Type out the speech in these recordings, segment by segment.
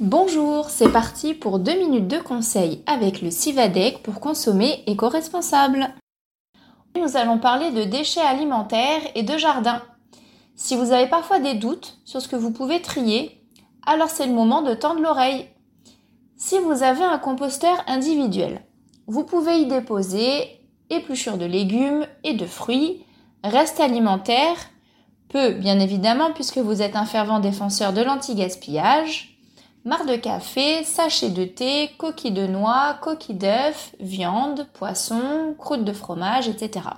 Bonjour, c'est parti pour deux minutes de conseil avec le Civadec pour consommer éco-responsable. Nous allons parler de déchets alimentaires et de jardin. Si vous avez parfois des doutes sur ce que vous pouvez trier, alors c'est le moment de tendre l'oreille. Si vous avez un composteur individuel, vous pouvez y déposer épluchures de légumes et de fruits, restes alimentaires, peu bien évidemment puisque vous êtes un fervent défenseur de l'anti-gaspillage, marre de café, sachet de thé, coquilles de noix, coquilles d'œufs, viande, poisson, croûte de fromage, etc.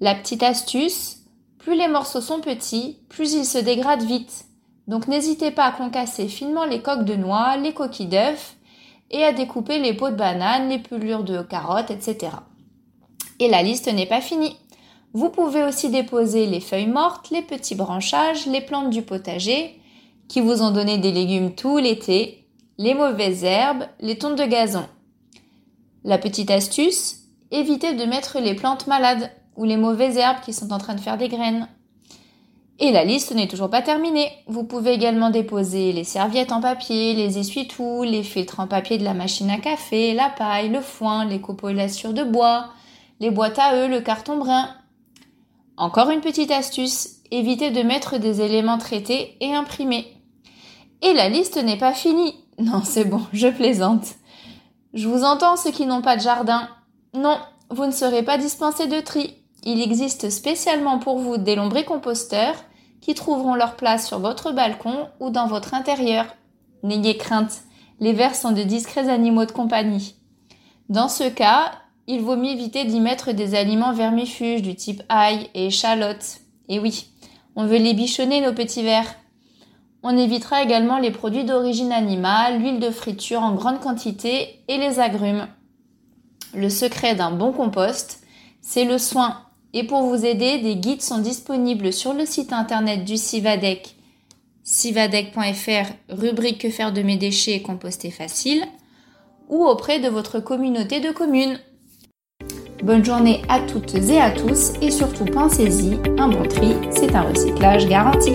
La petite astuce, plus les morceaux sont petits, plus ils se dégradent vite. Donc n'hésitez pas à concasser finement les coques de noix, les coquilles d'œufs et à découper les pots de banane, les pelures de carottes, etc. Et la liste n'est pas finie. Vous pouvez aussi déposer les feuilles mortes, les petits branchages, les plantes du potager, qui vous ont donné des légumes tout l'été, les mauvaises herbes, les tontes de gazon. La petite astuce, évitez de mettre les plantes malades ou les mauvaises herbes qui sont en train de faire des graines. Et la liste n'est toujours pas terminée. Vous pouvez également déposer les serviettes en papier, les essuie-tout, les filtres en papier de la machine à café, la paille, le foin, les copeaux de bois, les boîtes à œufs, le carton brun. Encore une petite astuce, évitez de mettre des éléments traités et imprimés. Et la liste n'est pas finie. Non, c'est bon, je plaisante. Je vous entends ceux qui n'ont pas de jardin. Non, vous ne serez pas dispensés de tri. Il existe spécialement pour vous des lombricomposteurs qui trouveront leur place sur votre balcon ou dans votre intérieur. N'ayez crainte, les vers sont de discrets animaux de compagnie. Dans ce cas, il vaut mieux éviter d'y mettre des aliments vermifuges du type ail et échalotes. Et oui, on veut les bichonner nos petits vers. On évitera également les produits d'origine animale, l'huile de friture en grande quantité et les agrumes. Le secret d'un bon compost, c'est le soin. Et pour vous aider, des guides sont disponibles sur le site internet du Civadec, civadec.fr, rubrique Que faire de mes déchets et composter facile, ou auprès de votre communauté de communes. Bonne journée à toutes et à tous et surtout pensez-y, un bon tri, c'est un recyclage garanti.